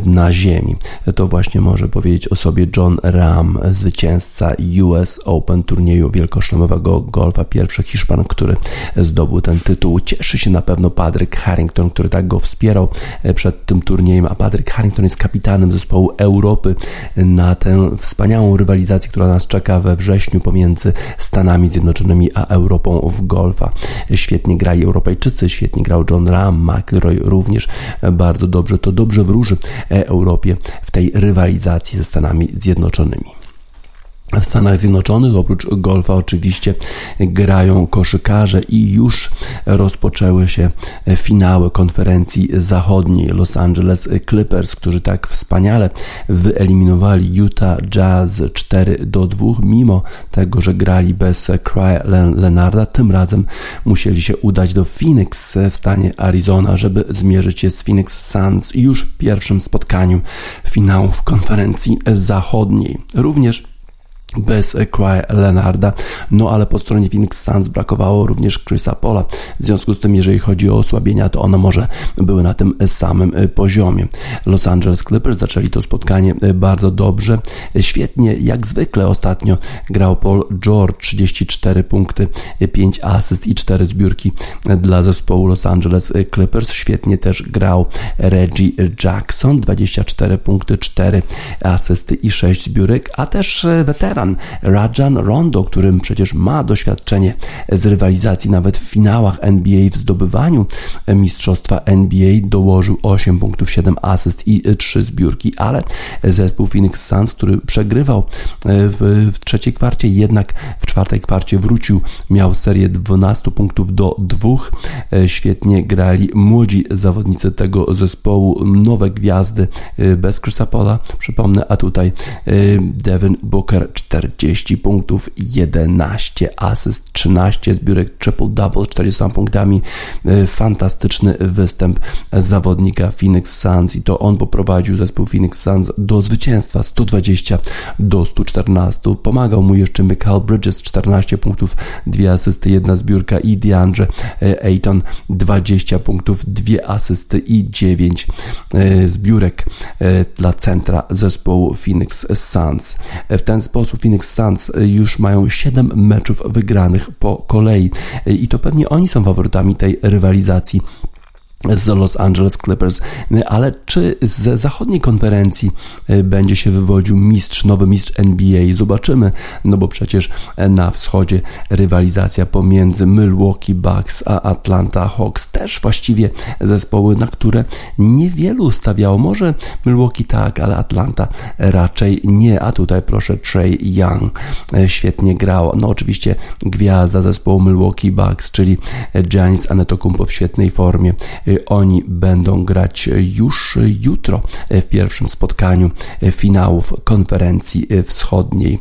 na ziemi. To właśnie może powiedzieć o sobie John Ram, zwycięzca US Open turnieju wielkoszlemowego golfa, pierwszy Hiszpan, który zdobył ten tytuł. Cieszy się na pewno Patrick Harrington, który tak go wspierał e, przed tym turniejem, a Patrick Harrington jest kapitanem zespołu Europy na tę wspaniałą rywalizację, która nas czeka we wrześniu pomiędzy Stanami Zjednoczonymi a Europą w golfa. Świetnie grali Europejczycy, świetnie grał John Ram, McIlroy również bardzo dobrze. To dobrze wróży Europie w tej rywalizacji ze Stanami Zjednoczonymi. W Stanach Zjednoczonych, oprócz golfa oczywiście grają koszykarze i już rozpoczęły się finały konferencji zachodniej Los Angeles Clippers, którzy tak wspaniale wyeliminowali Utah Jazz 4 do 2, mimo tego, że grali bez Cry Leonarda. Tym razem musieli się udać do Phoenix w stanie Arizona, żeby zmierzyć się z Phoenix Suns już w pierwszym spotkaniu finałów konferencji zachodniej. Również bez Cry Leonarda, no ale po stronie Phoenix Suns brakowało również Chrisa Pola. W związku z tym, jeżeli chodzi o osłabienia, to one może były na tym samym e, poziomie. Los Angeles Clippers zaczęli to spotkanie e, bardzo dobrze. Świetnie, jak zwykle ostatnio grał Paul George, 34 punkty, 5 asyst i 4 zbiórki dla zespołu Los Angeles Clippers. Świetnie też grał Reggie Jackson, 24 punkty, 4 asysty i 6 zbiórek, a też weteran Rajan Rondo, którym przecież ma doświadczenie z rywalizacji nawet w finałach NBA w zdobywaniu mistrzostwa NBA dołożył 8 punktów, 7 asyst i 3 zbiórki, ale zespół Phoenix Suns, który przegrywał e, w, w trzeciej kwarcie, jednak w czwartej kwarcie wrócił, miał serię 12 punktów do 2. E, świetnie grali młodzi zawodnicy tego zespołu, nowe gwiazdy e, bez Chrisa Paula, przypomnę, a tutaj Devin Booker 40 punktów, 11 asyst, 13 zbiórek triple-double, 40 punktami. E, fantastyczny występ zawodnika Phoenix Suns i to on poprowadził zespół Phoenix Suns do zwycięstwa 120 do 114. Pomagał mu jeszcze Michael Bridges, 14 punktów, 2 asysty, 1 zbiórka i DeAndre e, Ayton, 20 punktów, 2 asysty i 9 e, zbiórek dla centra zespołu Phoenix Suns. W ten sposób Phoenix Suns już mają 7 meczów wygranych po kolei. I to pewnie oni są faworytami tej rywalizacji z Los Angeles Clippers, ale czy z zachodniej konferencji e, będzie się wywodził mistrz, nowy mistrz NBA? Zobaczymy, no bo przecież na wschodzie rywalizacja pomiędzy Milwaukee Bucks a Atlanta Hawks też właściwie zespoły, na które niewielu stawiało. Może Milwaukee tak, ale Atlanta raczej nie, a tutaj proszę Trey Young e, świetnie grał. No oczywiście gwiazda zespołu Milwaukee Bucks, czyli Giannis Antetokounmpo w świetnej formie e, oni będą grać już jutro w pierwszym spotkaniu finałów konferencji wschodniej.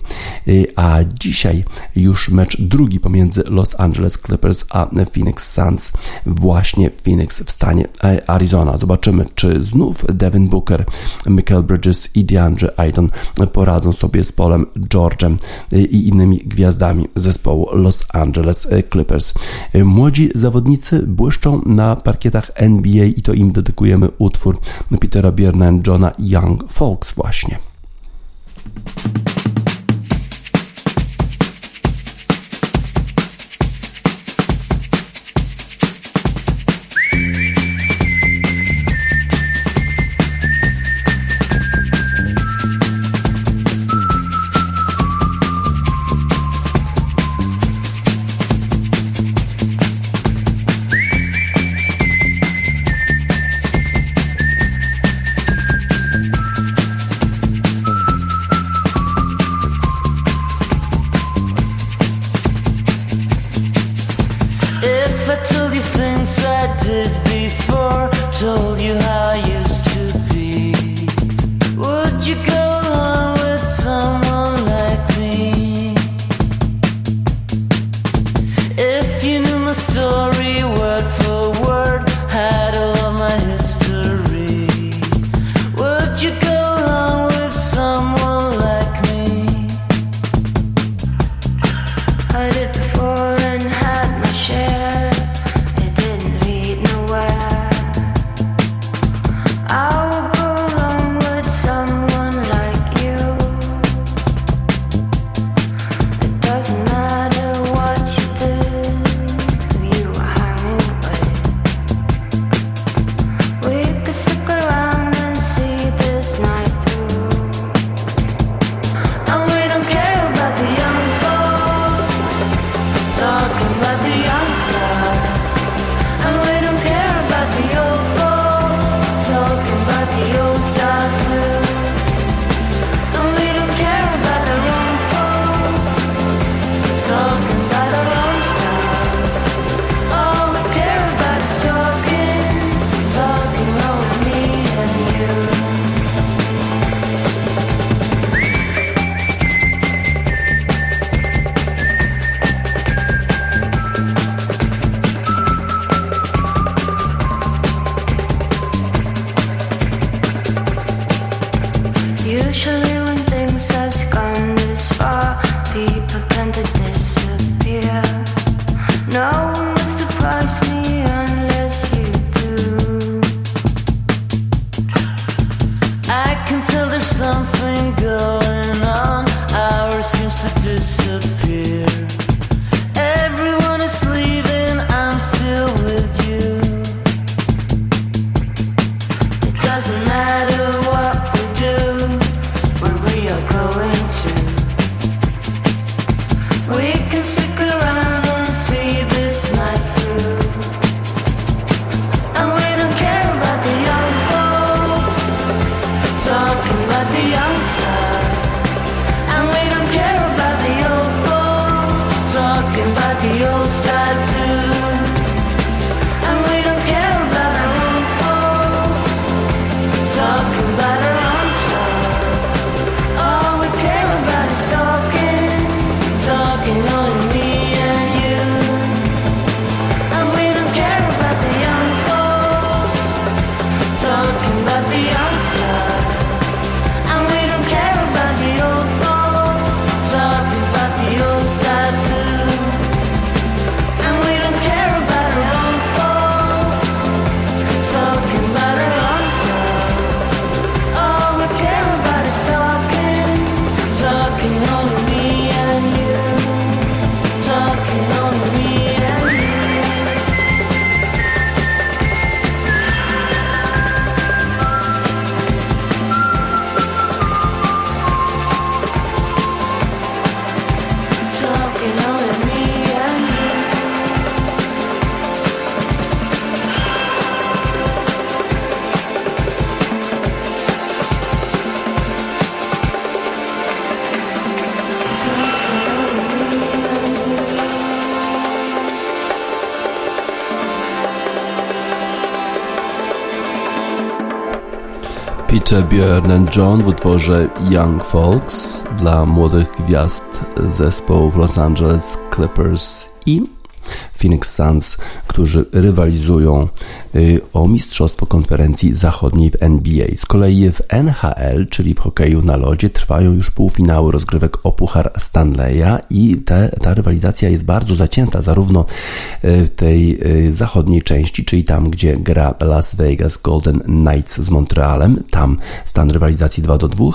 A dzisiaj już mecz drugi pomiędzy Los Angeles Clippers a Phoenix Suns właśnie Phoenix w stanie Arizona. Zobaczymy, czy znów Devin Booker, Michael Bridges i DeAndre Ayton poradzą sobie z Polem George'em i innymi gwiazdami zespołu Los Angeles Clippers. Młodzi zawodnicy błyszczą na parkietach NBA i to im dedykujemy utwór Petera Bierna i Johna Young Folks właśnie. Peter Björn John w utworze Young Folks dla młodych gwiazd zespołów Los Angeles Clippers i Phoenix Suns, którzy rywalizują o Mistrzostwo Konferencji Zachodniej w NBA. Z kolei w NHL, czyli w hokeju na lodzie, trwają już półfinały rozgrywek o Puchar Stanleya i te, ta rywalizacja jest bardzo zacięta, zarówno y, w tej y, zachodniej części, czyli tam, gdzie gra Las Vegas Golden Knights z Montrealem, tam stan rywalizacji 2 do 2,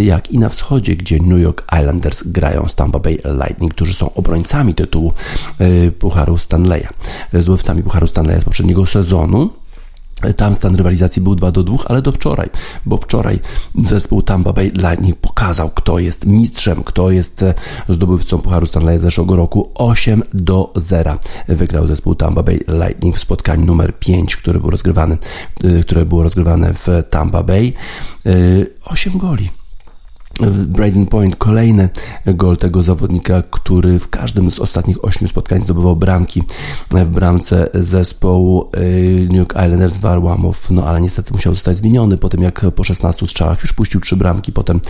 jak i na wschodzie, gdzie New York Islanders grają z Tampa Bay Lightning, którzy są obrońcami tytułu Pucharu Stanleya. Zdobywcami Pucharu Stanleya z poprzedniego sezonu tam stan rywalizacji był 2 do 2, ale do wczoraj, bo wczoraj zespół Tampa Bay Lightning pokazał, kto jest mistrzem, kto jest e, zdobywcą Pucharu Stanleya zeszłego roku. 8 do 0 wygrał zespół Tampa Bay Lightning w spotkaniu numer 5, które było rozgrywane, e, które było rozgrywane w Tampa Bay. 8 e, goli Braden Point, kolejny gol tego zawodnika, który w każdym z ostatnich ośmiu spotkań zdobywał bramki w bramce zespołu y, New York Islanders Warłamow, no ale niestety musiał zostać zmieniony po tym, jak po 16 strzałach już puścił trzy bramki, potem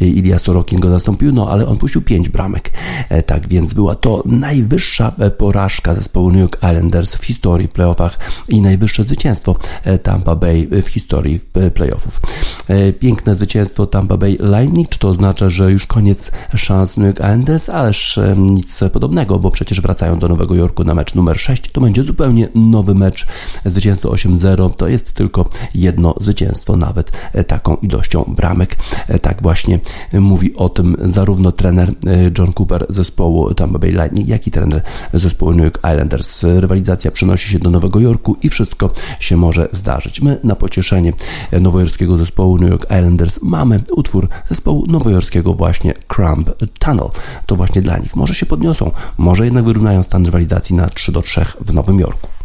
Ilya Sorokin go zastąpił, no ale on puścił pięć bramek, e, tak więc była to najwyższa e, porażka zespołu New York Islanders w historii w playoffach i najwyższe zwycięstwo e, Tampa Bay w historii playoffów. Piękne zwycięstwo Tampa Bay Lightning czy to oznacza, że już koniec szans New York Islanders? Ależ nic podobnego, bo przecież wracają do Nowego Jorku na mecz numer 6. To będzie zupełnie nowy mecz. Zwycięstwo 8-0 to jest tylko jedno zwycięstwo, nawet e, taką ilością bramek. E, tak właśnie mówi o tym zarówno trener e, John Cooper zespołu Tampa Bay Lightning, jak i trener zespołu New York Islanders. Rywalizacja przenosi się do Nowego Jorku i wszystko się może zdarzyć. My na pocieszenie nowojorskiego zespołu New York Islanders mamy utwór zespołu nowojorskiego właśnie Crumb Tunnel. To właśnie dla nich. Może się podniosą, może jednak wyrównają stan rywalizacji na 3 do 3 w Nowym Jorku.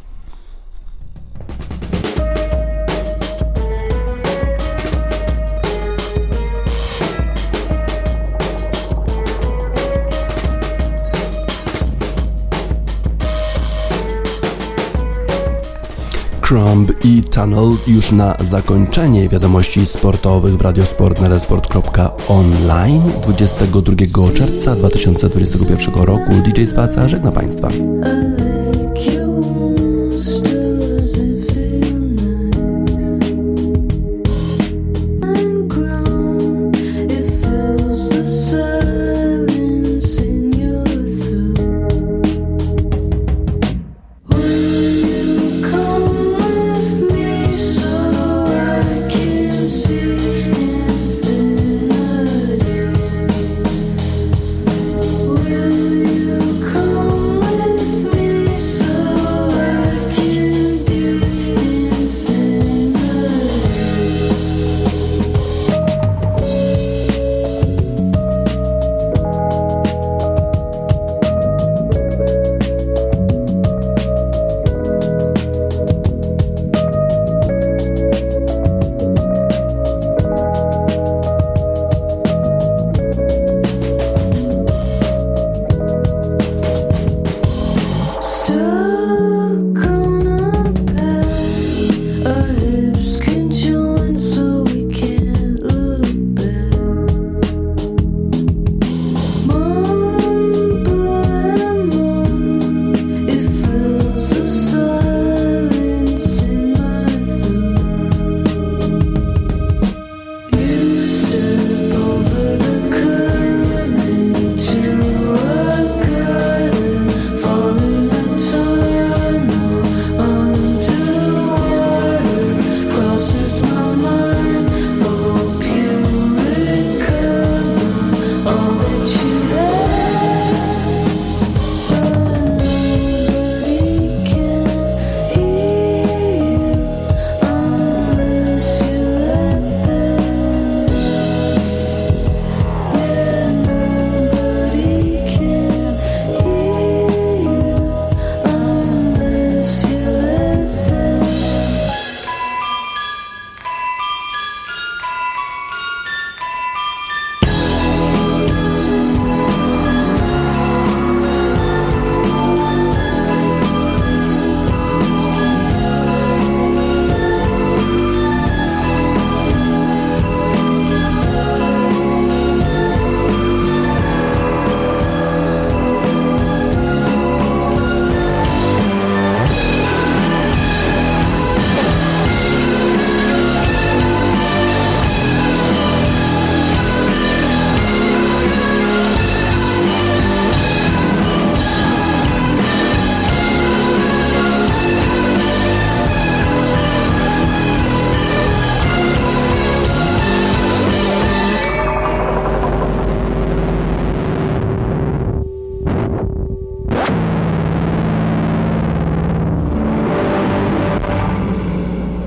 Crumb i Tunnel już na zakończenie wiadomości sportowych w Radiosport na radiosport.online 22 czerwca 2021 roku. DJ Spaca żegna Państwa.